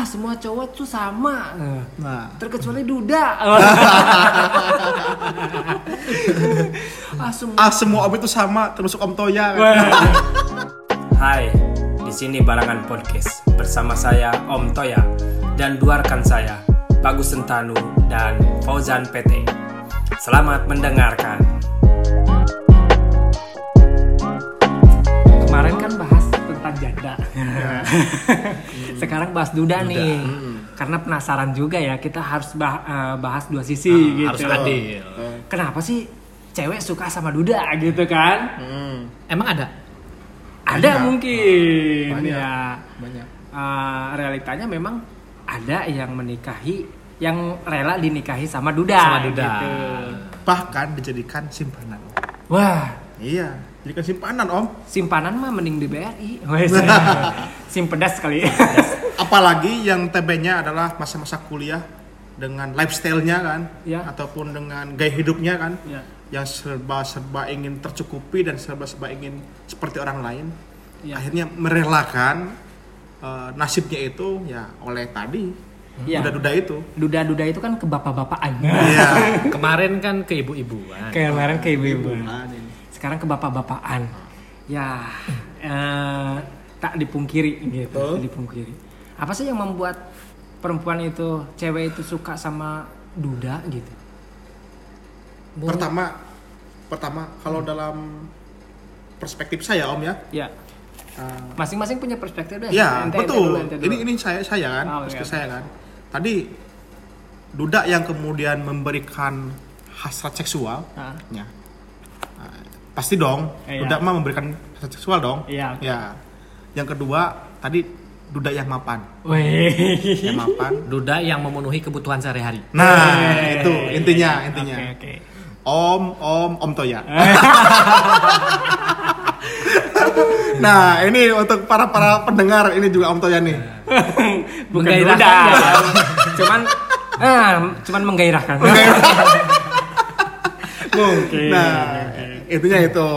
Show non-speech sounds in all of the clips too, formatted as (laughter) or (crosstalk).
ah semua cowok tuh sama Eh, Nah, terkecuali duda (laughs) ah semua ah semua om itu sama termasuk om Toya. Hai, di sini Barangan Podcast bersama saya Om Toya dan dua rekan saya Bagus Sentanu dan Fauzan PT. Selamat mendengarkan. kemarin kan bahas tentang janda (laughs) (laughs) sekarang bahas duda, nih karena penasaran juga ya kita harus bah- eh, bahas dua sisi gitu harus adil. kenapa sih cewek suka sama duda gitu kan Hmm, Emang ada? ada mungkin Banyak. ya banyak. Eh, realitanya memang ada yang menikahi yang rela dinikahi sama duda Sama duda. gitu. Bahkan dijadikan simpanan. wah Iya, jadikan simpanan om. simpanan mah mending di BRI (laughs) Wes. simpedas kali Apalagi yang TB-nya adalah masa-masa kuliah dengan lifestyle-nya kan, Ya. ataupun dengan gaya hidupnya kan, Ya. yang serba-serba ingin tercukupi dan serba-serba ingin seperti orang lain. Ya. Akhirnya merelakan eh, nasibnya itu ya oleh tadi Ya. duda-duda itu. duda-duda itu kan ke bapak-bapaan Iya. (laughs) Kemarin kan ke ibu-ibuan. kemarin ke ibu-ibu Nah, ini. Sekarang ke bapak-bapaan ya eh, tak dipungkiri gitu tak dipungkiri apa sih yang membuat perempuan itu cewek itu suka sama duda gitu Pertama, pertama kalau dalam perspektif saya om ya, ya eh, masing-masing punya perspektif deh Ya Ente- ente betul. dulu, ente dulu. Ini ini saya saya kan, Oh, iya. saya kan. Tadi duda yang kemudian memberikan hasrat seksual, Ah. ya Ah, pasti dong. Eh, duda iya. mah memberikan seksual dong. Iya, oke. Ya. Yang kedua tadi duda yang mapan, Wih. yang mapan. Duda yang memenuhi kebutuhan sehari-hari. Nah Eh, itu intinya intinya. oke oke Om Om Om Toya. (laughs) nah ini untuk para para pendengar ini juga Om Toya nih. bukan Menggairahkan duda ya. cuman ah, cuman menggairahkan (laughs) mungkin Nah, intinya itu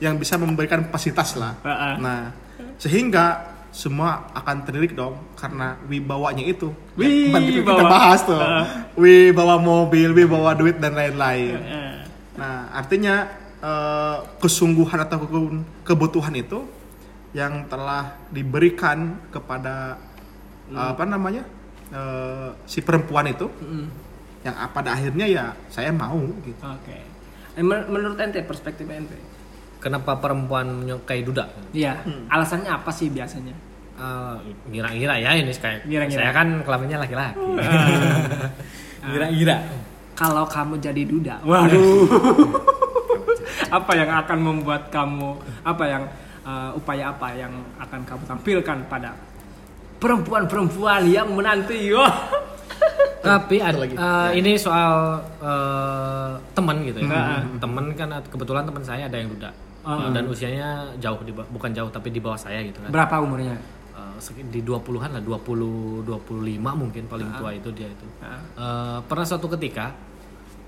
yang bisa memberikan kapasitas lah. Nah, sehingga semua akan terlirik dong karena wibawanya itu. Wibawa. Yang kita- bahas tuh. Heeh. Wibawa mobil, wibawa duit dan lain-lain. Eh, Nah, artinya eh, kesungguhan atau ke- kebutuhan itu yang telah diberikan kepada Hmm. eh, apa namanya eh, si perempuan itu, mm, yang pada akhirnya ya saya mau gitu. oke Eh, men- menurut ente perspektif ente Kenapa perempuan menyukai duda? Iya, Hmm. alasannya apa sih biasanya? Eh, ngira-ngira ya ini kayak Ngira-ngira. saya kan kelaminnya laki-laki. (laughs) Ah. Ngira-ngira. Kalau kamu jadi duda, waduh, (laughs) apa yang akan membuat kamu, apa yang uh, upaya apa yang akan kamu tampilkan pada perempuan-perempuan yang menanti? Wah, (laughs) Tapi ad- lagi. eh, ini soal eh, teman gitu ya. Heeh. Teman kan kebetulan teman saya ada yang duda. Heeh. Dan usianya jauh di bukan jauh tapi di bawah saya gitu kan. berapa umurnya? Eh, di 20-an lah, 20 25 mungkin paling tua itu dia itu. Eh, pernah suatu ketika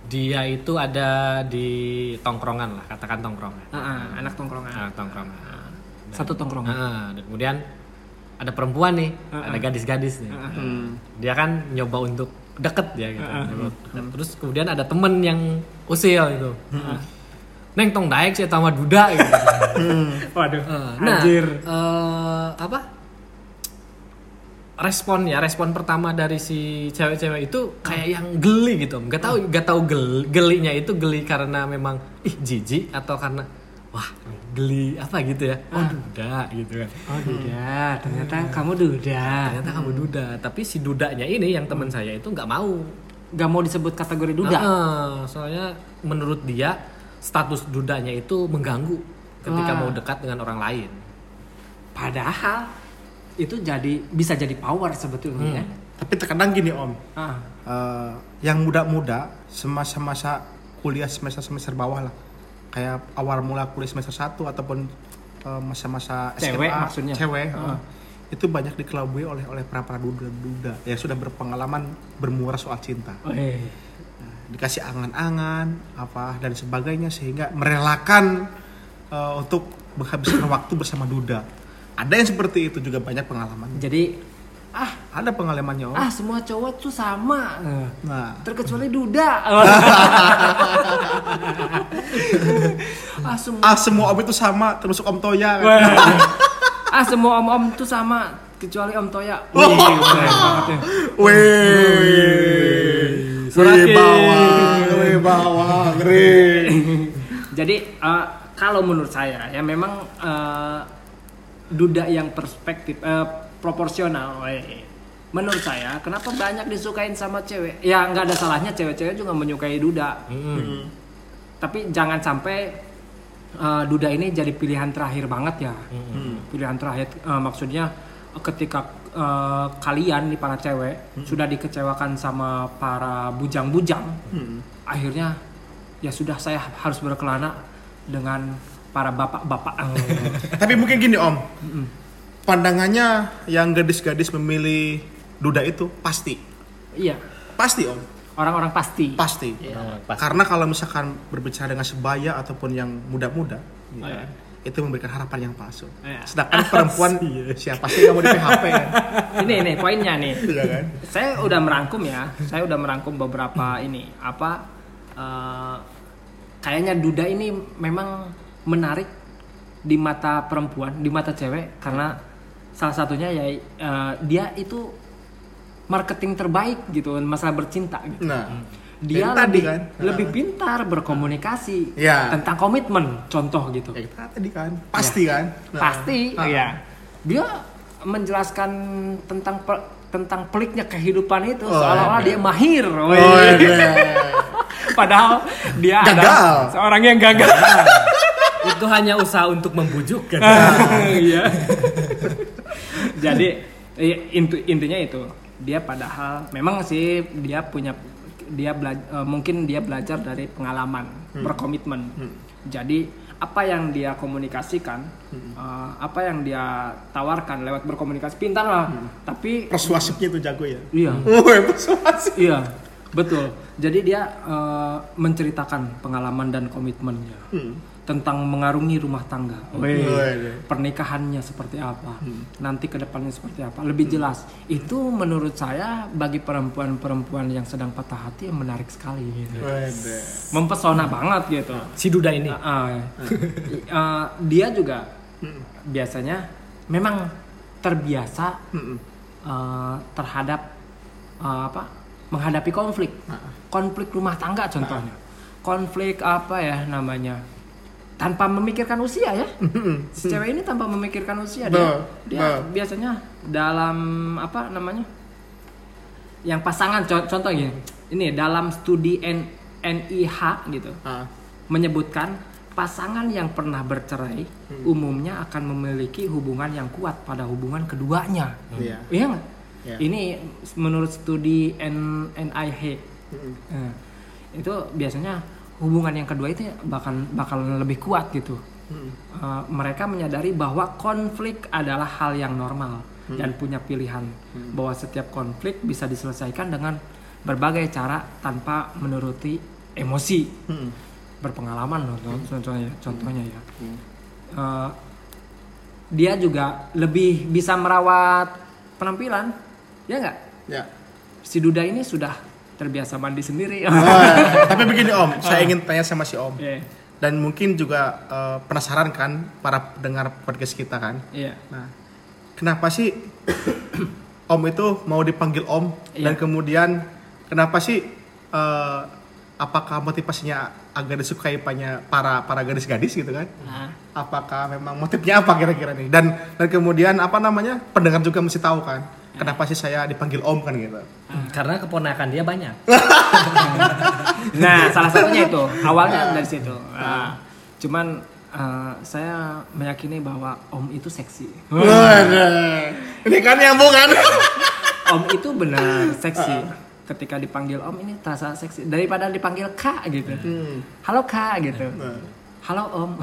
dia itu ada di tongkrongan lah, katakan tongkrongan. Ah, ah, anak tongkrongan. Nah, tongkrongan. Dan- Satu tongkrongan. Nah, dan kemudian ada perempuan nih, Ah, ada gadis-gadis nih. Hmm. Dia kan nyoba untuk deket ya gitu. Nyoba deket. Terus kemudian ada temen yang usil itu. Neng tong daek sih sama duda gitu. Waduh, Eh, nah, anjir. eh, apa? Respon ya, respon pertama dari si cewek-cewek itu kayak yang geli gitu. Gak tahu, gak tahu gel, gelinya itu geli karena memang ih jijik atau karena wah geli apa gitu ya. Oh duda gitu kan. Oh duda, ternyata kamu duda. Ternyata kamu duda, tapi si dudanya ini yang teman saya itu nggak mau. Gak mau disebut kategori duda. Heeh, soalnya menurut dia status dudanya itu mengganggu ketika Wah. mau dekat dengan orang lain. Padahal itu jadi bisa jadi power sebetulnya. ya. Tapi terkadang gini Om, Ah, eh, yang muda-muda semasa-masa kuliah semester-semester bawah lah kayak awal mula kuliah semester 1 ataupun eh, masa-masa Cewek SMA, maksudnya? cewek Ah. eh, itu banyak dikelabui oleh oleh para para duda-duda yang sudah berpengalaman bermuara soal cinta oh, eh. Nah, dikasih angan-angan apa dan sebagainya sehingga merelakan eh, untuk menghabiskan waktu bersama duda ada yang seperti itu juga banyak pengalaman Jadi ah Ada pengalamannya om. ah semua cowok tuh sama Eh, Nah, terkecuali duda (laughs) ah semua ah semua om itu sama termasuk om Toya. kan? ah semua om om tuh sama kecuali om Toya Wih, ya. Wih, bawah, ngeri. (laughs) Jadi eh, kalau menurut saya ya memang eh, duda yang perspektif eh, proporsional. Menurut saya kenapa banyak disukain sama cewek? Ya nggak ada salahnya cewek-cewek juga menyukai duda. Tapi jangan sampai eh, duda ini jadi pilihan terakhir banget ya. Pilihan terakhir eh, maksudnya ketika eh, kalian nih para cewek sudah dikecewakan sama para bujang-bujang, akhirnya ya sudah saya harus berkelana dengan para bapak-bapak. Tapi mungkin gini om, pandangannya yang gadis-gadis memilih duda itu pasti, iya, pasti om, orang-orang pasti. pasti. Pas. Karena kalau misalkan berbicara dengan sebaya ataupun yang muda-muda, ya, Iya. itu memberikan harapan yang palsu. Iya. Sedangkan perempuan (laughs) siapa sih yang mau di PHP kan? (laughs) ini ini poinnya nih. Iya kan? Saya udah merangkum ya. Saya udah merangkum beberapa ini apa eh, kayaknya duda ini memang menarik di mata perempuan, di mata cewek karena salah satunya ya eh, dia itu marketing terbaik gitu masalah bercinta gitu. Nah, Dia yang tadi lebih kan? lebih pintar berkomunikasi Iya. tentang komitmen contoh gitu. kayak kita tadi kan, pasti kan? Nah, Pasti ah. ya. Dia menjelaskan tentang pe- tentang peliknya kehidupan itu Oh, seolah-olah iya. dia mahir. Oh, iya. (laughs) Padahal dia Gagal. adalah seorang yang gagal. Itu hanya usaha untuk membujuk kan. (laughs) Iya. (laughs) Jadi i- intu- intinya itu dia padahal memang sih dia punya dia bela- eh, mungkin dia belajar dari pengalaman berkomitmen. Jadi apa yang dia komunikasikan, eh, apa yang dia tawarkan lewat berkomunikasi pintar lah. Tapi Persuasifnya itu jago ya. iya. (laughs) Oh, persuasif. Iya, betul. Jadi dia eh, menceritakan pengalaman dan komitmennya tentang mengarungi rumah tangga. Weh. pernikahannya seperti apa, nanti ke depannya seperti apa, lebih jelas. Itu menurut saya bagi perempuan-perempuan yang sedang patah hati yang menarik sekali. Gitu. Wede. Mempesona banget gitu. Si Duda ini. Ah, ah. Eh, dia juga biasanya memang terbiasa Mm-mm. eh, terhadap eh, apa menghadapi konflik konflik rumah tangga contohnya konflik apa ya namanya tanpa memikirkan usia ya si cewek ini tanpa memikirkan usia dia dia biasanya dalam apa namanya yang pasangan co- contoh gini ini dalam studi N- NIH gitu Ah, menyebutkan pasangan yang pernah bercerai Hmm. umumnya akan memiliki hubungan yang kuat pada hubungan keduanya. Iya. Nggak? Iya. Ini menurut studi N- NIH Mm-mm. Nah, itu biasanya hubungan yang kedua itu bakal bakal lebih kuat gitu. Mm-mm. Uh, mereka menyadari bahwa konflik adalah hal yang normal dan punya pilihan. Bahwa setiap konflik bisa diselesaikan dengan berbagai cara tanpa menuruti emosi. Mm-mm. berpengalaman loh contohnya contohnya ya. Uh, dia juga lebih bisa merawat penampilan ya nggak? Ya. si Duda ini sudah terbiasa mandi sendiri Oh, tapi begini Om, saya ingin tanya sama si Om. Iya, Dan mungkin juga eh, penasaran kan para pendengar podcast kita kan. iya Nah, kenapa sih (coughs) Om itu mau dipanggil Om dan Iya. kemudian kenapa sih eh, apakah motivasinya agak disukai panya- para para gadis-gadis gitu kan? Nah, Apakah memang motifnya apa kira-kira nih? Dan dan kemudian apa namanya? Pendengar juga mesti tahu kan. Kenapa sih saya dipanggil Om kan gitu? Karena keponakan dia banyak. (laughs) nah salah satunya itu (laughs) awalnya dari situ. Nah, cuman uh, saya meyakini bahwa Om itu seksi. Ini kan nyambung kan? (laughs) Om itu benar seksi. Ketika dipanggil Om ini terasa seksi. Daripada dipanggil Kak gitu. Halo Kak gitu. Halo Om.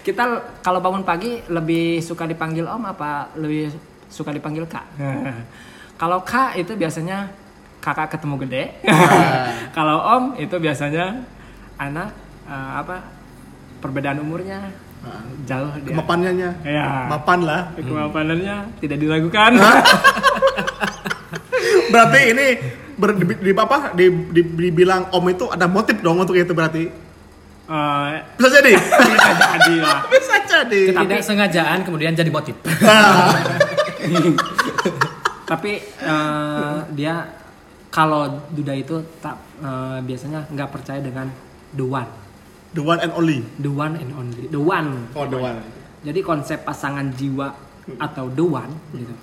Kita kalau bangun pagi lebih suka dipanggil Om apa lebih suka dipanggil Kak. (laughs) Kalau Kak itu biasanya kakak ketemu gede. (laughs) Kalau Om itu biasanya anak eh, apa perbedaan umurnya. Jauh dia. Kemapannya ya Mapan lah. kemapanannya tidak diragukan. (laughs) Berarti ini ber, di, di apa di, di, dibilang om itu ada motif dong untuk itu berarti? Eh, bisa jadi? Bisa jadi lah. bisa jadi. Ketidaksengajaan kemudian jadi motif. (laughs) Tapi eh, dia kalau duda itu tak eh, biasanya nggak percaya dengan the one, the one and only the one and only, the one. oh the one Jadi konsep pasangan jiwa atau the one gitu.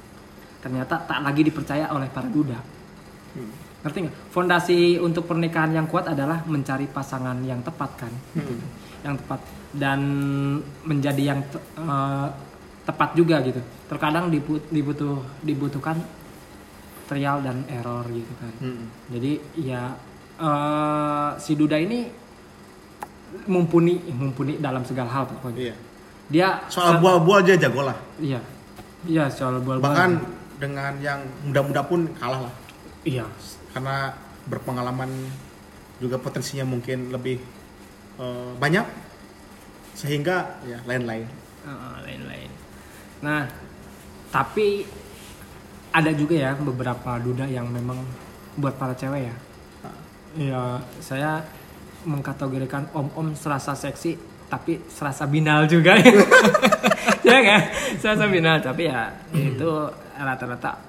Ternyata tak lagi dipercaya oleh para duda. Ngerti nggak? Fondasi untuk pernikahan yang kuat adalah mencari pasangan yang tepat kan, gitu. yang tepat dan menjadi yang te- eh, tepat juga gitu. Terkadang dibu- dibutuh dibutuhkan trial dan error gitu kan. Hmm. Jadi ya eh, si duda ini mumpuni mumpuni dalam segala hal pokoknya. iya Dia soal buah-buah aja jago lah Iya. Iya, soal buah bahkan dengan yang muda-muda pun kalah lah iya. karena berpengalaman juga potensinya mungkin lebih eh, banyak sehingga ya lain-lain Eh, lain-lain. Nah, tapi ada juga ya beberapa duda yang memang buat para cewek ya. Iya, saya mengkategorikan om-om serasa seksi tapi serasa binal juga ya. (laughs) ya kan? Serasa binal tapi ya itu rata-rata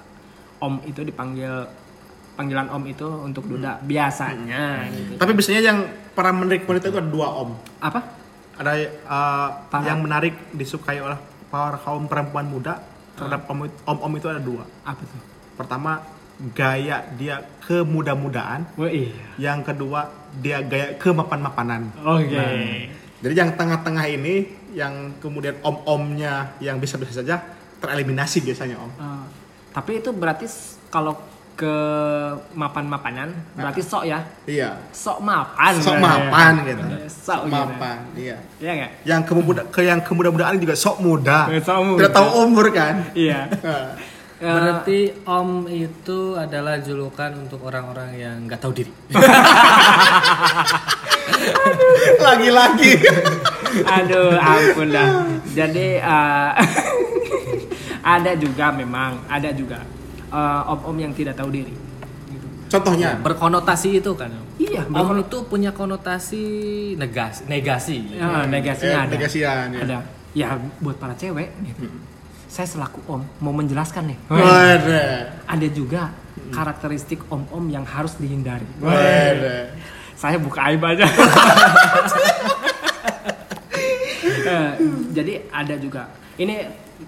om itu dipanggil panggilan om itu untuk duda biasanya gitu. tapi biasanya yang para menarik wanita itu ada dua om Apa? ada Para- yang menarik disukai oleh para kaum perempuan muda terhadap om om itu ada dua. Apa tuh? pertama gaya dia kemuda-mudaan. Oh iya. yang kedua dia gaya kemapan-mapanan. Oke. Nah, jadi yang tengah-tengah ini yang kemudian om-omnya yang bisa-bisa saja tereliminasi biasanya om. Eh, tapi itu berarti kalau ke mapan-mapanan berarti sok ya? Iya. Sok mapan sok ya. mapan gitu sok gitu. mapan iya. Iya nggak? Yang kemuda ke yang kemuda-mudaan juga sok muda. Eh, sok muda. tidak tahu umur kan? Iya. (laughs) Nah, Eh, Berarti om itu adalah julukan untuk orang-orang yang nggak tahu diri. (laughs) lagi-lagi. (laughs) Aduh ampun dah. Jadi eh, ada juga memang ada juga eh, om-om yang tidak tahu diri. gitu. Contohnya Berkonotasi itu kan. iya Om berkon- itu punya konotasi negasi, negasi. Ya, negasinya Eh, ada negasian, ya. ada ya buat para cewek gitu. saya selaku om mau menjelaskan nih Waduh. ada juga karakteristik om-om yang harus dihindari. Waduh. Saya buka aib aja. (laughs) Eh, jadi ada juga. Ini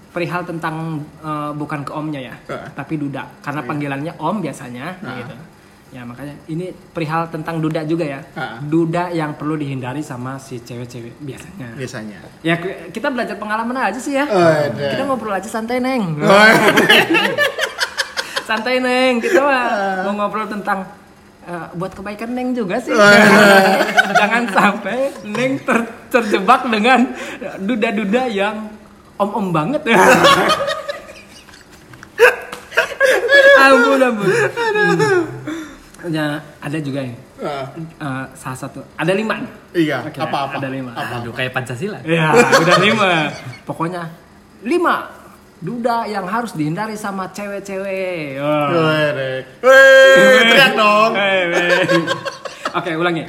perihal tentang eh, bukan ke omnya ya, Eh. tapi duda. Karena Iya. panggilannya om biasanya, Ah. gitu. Ya makanya ini perihal tentang duda juga ya. Ah. Duda yang perlu dihindari sama si cewek-cewek biasanya. biasanya. Ya ki- kita belajar pengalaman aja sih ya. Kita ngobrol aja santai neng. (laughs) Santai neng. Kita mah mau ngobrol tentang eh, buat kebaikan neng juga sih. (laughs) Jangan sampai neng ter- terjebak dengan duda-duda yang om-om banget. (laughs) Ya ampun ampun ya ada juga ya Ah, eh, salah satu ada lima iya Oke, apa-apa ada lima. apa Aduh kayak Pancasila. Ya, udah lima. Pokoknya lima duda yang harus dihindari sama cewek-cewek. Waduh. Wih, teriak dong. Oke, ulangi.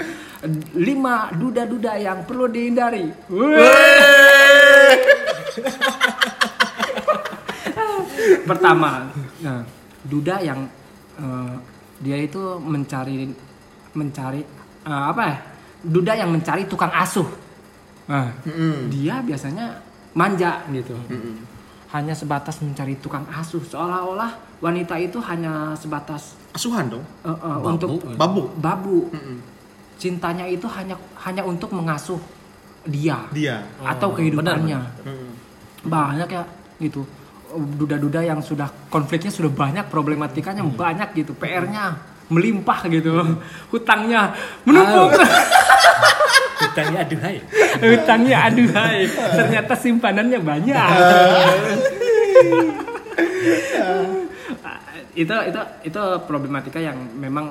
Lima duda-duda yang perlu dihindari. Pertama, nah, duda yang eh, dia itu mencari mencari eh, apa ya? Duda yang mencari tukang asuh. Nah, Mm-mm. dia biasanya manja gitu. Mm-mm. Hanya sebatas mencari tukang asuh, seolah-olah wanita itu hanya sebatas asuhan dong eh, eh, Babu. untuk babu babu. Mm-mm. Cintanya itu hanya hanya untuk mengasuh dia dia atau Oh, kehidupannya. Mm-mm. Banyak ya gitu. Duda-duda yang sudah konfliknya sudah banyak, problematikanya banyak gitu, PR-nya melimpah gitu, hutangnya menumpuk, (laughs) Hutangnya aduhai. hutangnya aduhai, (laughs) ternyata simpanannya banyak. (laughs) itu itu itu problematika yang memang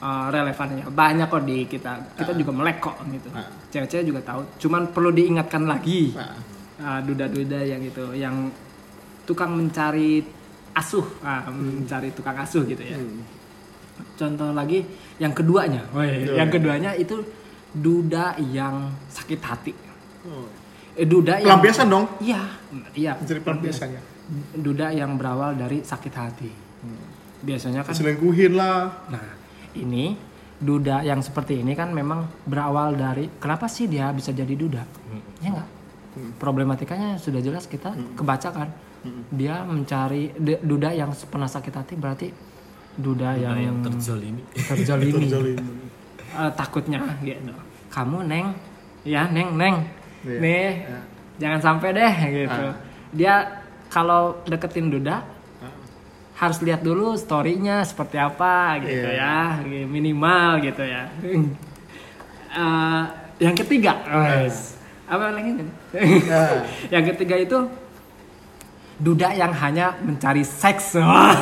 uh, relevan ya. Banyak kok di kita. Kita juga melek kok gitu. Ah. cewek-cewek juga tahu. Cuman perlu diingatkan lagi Nah, uh, duda-duda yang itu yang tukang mencari asuh, ah, mencari tukang asuh gitu ya. Contoh lagi yang keduanya, Woi, Iya. yang keduanya itu duda yang sakit hati. Oh. Eh, duda yang Pelampiasan dong. Iya, iya. Jadi pelampiasannya. Duda yang berawal dari sakit hati. Biasanya kan Selingkuhin lah. Nah, ini duda yang seperti ini kan memang berawal dari kenapa sih dia bisa jadi duda? Ya enggak? Problematikanya sudah jelas kita kebaca kan. Dia mencari duda yang pernah sakit hati berarti duda yang, yang terzolimi terzolimi. (laughs) Terzolimi. (laughs) Eh, takutnya gitu. Kamu neng, ya neng neng, Iya. nih jangan sampai deh gitu. Ah. Dia kalau deketin duda harus lihat dulu storynya seperti apa gitu Iya. ya, minimal gitu ya. (laughs) Eh, yang ketiga, wes. Apa lagi? Nah. (laughs) yang ketiga itu duda yang hanya mencari seks. Wah.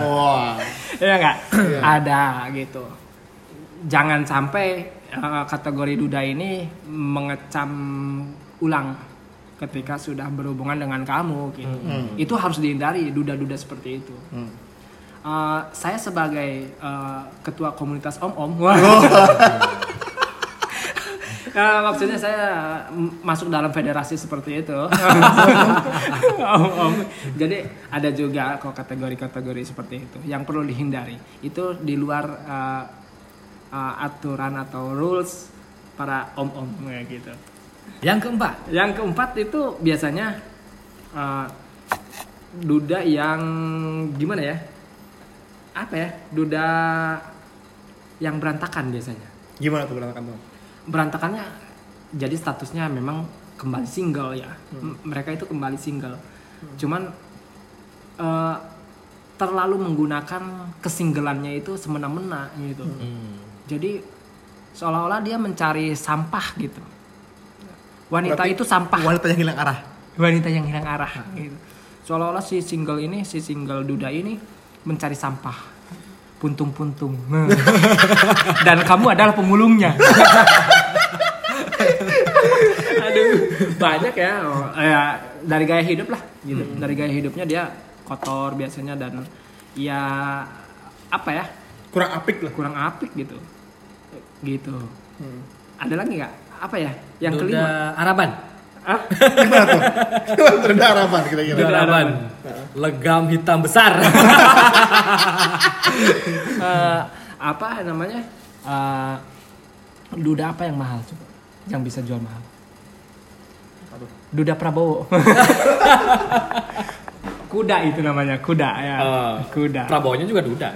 Wah. Iya nggak? Iya. Ada gitu. Jangan sampai uh, kategori duda ini mengecam ulang ketika sudah berhubungan dengan kamu gitu. Itu harus dihindari duda-duda seperti itu. Uh, saya sebagai uh, ketua komunitas om-om, wah. (laughs) Ya, maksudnya saya masuk dalam federasi seperti itu. (laughs) Om-om. Jadi ada juga kok kategori-kategori seperti itu yang perlu dihindari. Itu di luar uh, uh, aturan atau rules para om-om ya gitu. yang keempat Yang keempat itu biasanya uh, duda yang gimana ya? Apa ya? Duda yang berantakan biasanya. Gimana tuh berantakan tuh? Berantakannya. Jadi statusnya memang kembali single ya. M- mereka itu kembali single. Cuman eh, terlalu menggunakan kesinggelannya itu semena-mena gitu. Jadi seolah-olah dia mencari sampah gitu. Wanita Berarti itu sampah. Wanita yang hilang arah. wanita yang hilang arah gitu. Seolah-olah si single ini, si single duda ini mencari sampah, puntung-puntung. (laughs) Dan kamu adalah pemulungnya. (laughs) Aduh, banyak ya. Oh, ya dari gaya hidup lah gitu. Dari gaya hidupnya dia kotor biasanya dan ya apa ya? Kurang apik lah. kurang apik gitu. Gitu. Ada lagi nggak? Apa ya? Yang Duda kelima. Araban Ah? Gimana tuh? Rendah harapan kira-kira. Legam hitam besar. (laughs) Eh, apa namanya? Eh, duda apa yang mahal? Coba. Yang bisa jual mahal. Duda Prabowo. (laughs) Kuda itu namanya kuda ya. Eh, kuda. Prabowo-nya juga duda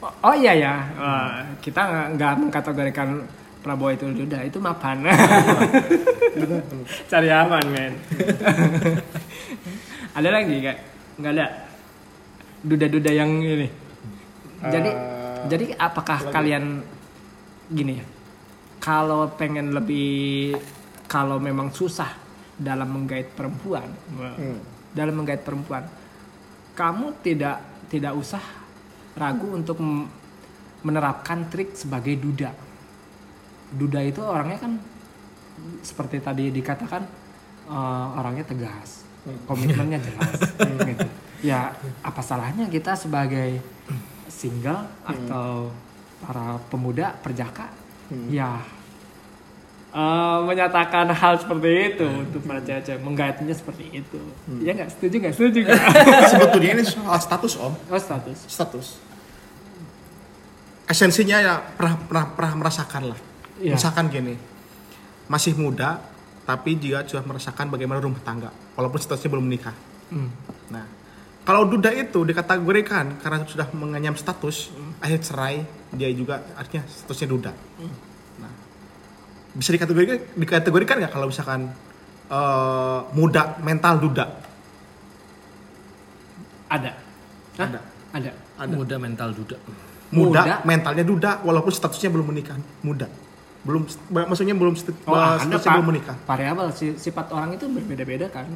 oh, oh iya ya. Eh, kita nggak mengkategorikan Prabowo itu duda itu mapan. (laughs) Cari aman men. (laughs) Ada lagi nggak? Nggak ada? Duda-duda yang ini? Jadi Eh, jadi apakah kalian gini ya? Kalau pengen lebih kalau memang susah dalam menggait perempuan, Hmm. dalam menggait perempuan, kamu tidak tidak usah ragu untuk menerapkan trik sebagai duda. Duda itu orangnya kan seperti tadi dikatakan eh, orangnya tegas, komitmennya jelas. (laughs) gitu. Ya apa salahnya kita sebagai single atau para pemuda perjaka ya eh, menyatakan hal seperti itu untuk para cewek menggaitnya seperti itu ya nggak setuju nggak setuju nggak? (laughs) Sebetulnya ini soal status om. oh status Status. Esensinya ya pernah pernah, pernah merasakan lah. Iya. Misalkan gini, masih muda tapi juga sudah merasakan bagaimana rumah tangga, walaupun statusnya belum menikah. Hmm. Nah, kalau duda itu dikategorikan karena sudah mengenyam status, akhir cerai, dia juga artinya statusnya duda. Nah, bisa dikategorikan dikategorikan nggak kalau misalkan eh, muda mental duda? ada Hah? Ada. ada Ada. muda mental duda Muda, Muda. mentalnya duda, walaupun statusnya belum menikah, muda. Belum, maksudnya belum oh, statusnya Pak. belum menikah. variabel si- sifat orang itu berbeda-beda kan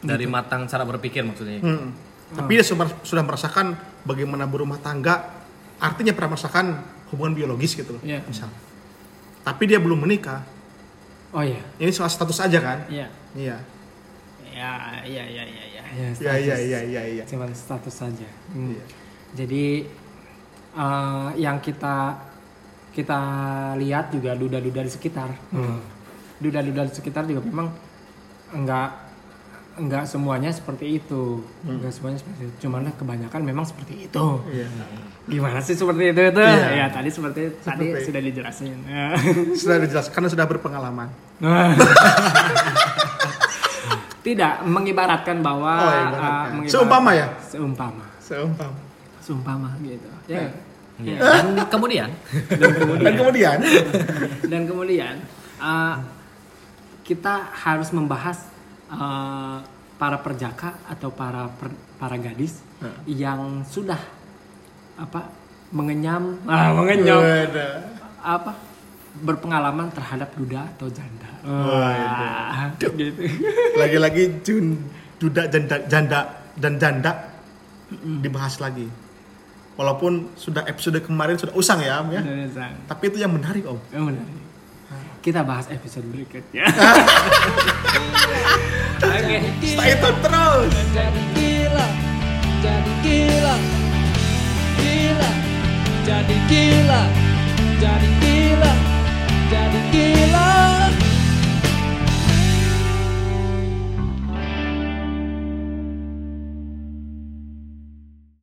dari matang cara berpikir maksudnya Hmm. Tapi dia sudah, sudah merasakan bagaimana berumah tangga, artinya pernah merasakan hubungan biologis gitu loh, Iya. misal. Tapi dia belum menikah. oh iya Ini soal status aja kan? iya Iya. ya iya iya iya ya. ya, Iya iya iya iya iya. cuman status saja Hmm. Iya. jadi eh, yang kita kita lihat juga duda-duda di sekitar Hmm. duda-duda di sekitar juga memang enggak enggak semuanya seperti itu enggak semuanya seperti itu cuman kebanyakan memang seperti itu Hmm. Iya. gimana sih seperti itu itu Iya. ya tadi seperti tadi Seperti- sudah dijelasin (laughs) Ya. Sudah dijelaskan karena sudah berpengalaman. (laughs) tidak mengibaratkan bahwa Oh, uh, ibaratkan. mengibaratkan- Seumpama ya? seumpama Seumpama. seumpama gitu ya Iya. Dan kemudian dan kemudian Dan kemudian dan kemudian uh, kita harus membahas uh, para perjaka atau para per- para gadis yang sudah apa mengenyam ah, mengenyam Waduh. apa berpengalaman terhadap duda atau janda. Wah, gitu. lagi-lagi Jun duda janda, janda dan janda dibahas lagi walaupun sudah episode kemarin sudah usang ya om ya. Sudah usang. tapi itu yang menarik om. Yang menarik. Ah. Kita bahas episode berikutnya. (laughs) Oke. Okay. stay tune terus. Jadi gila jadi gila gila, jadi gila jadi gila jadi gila jadi gila.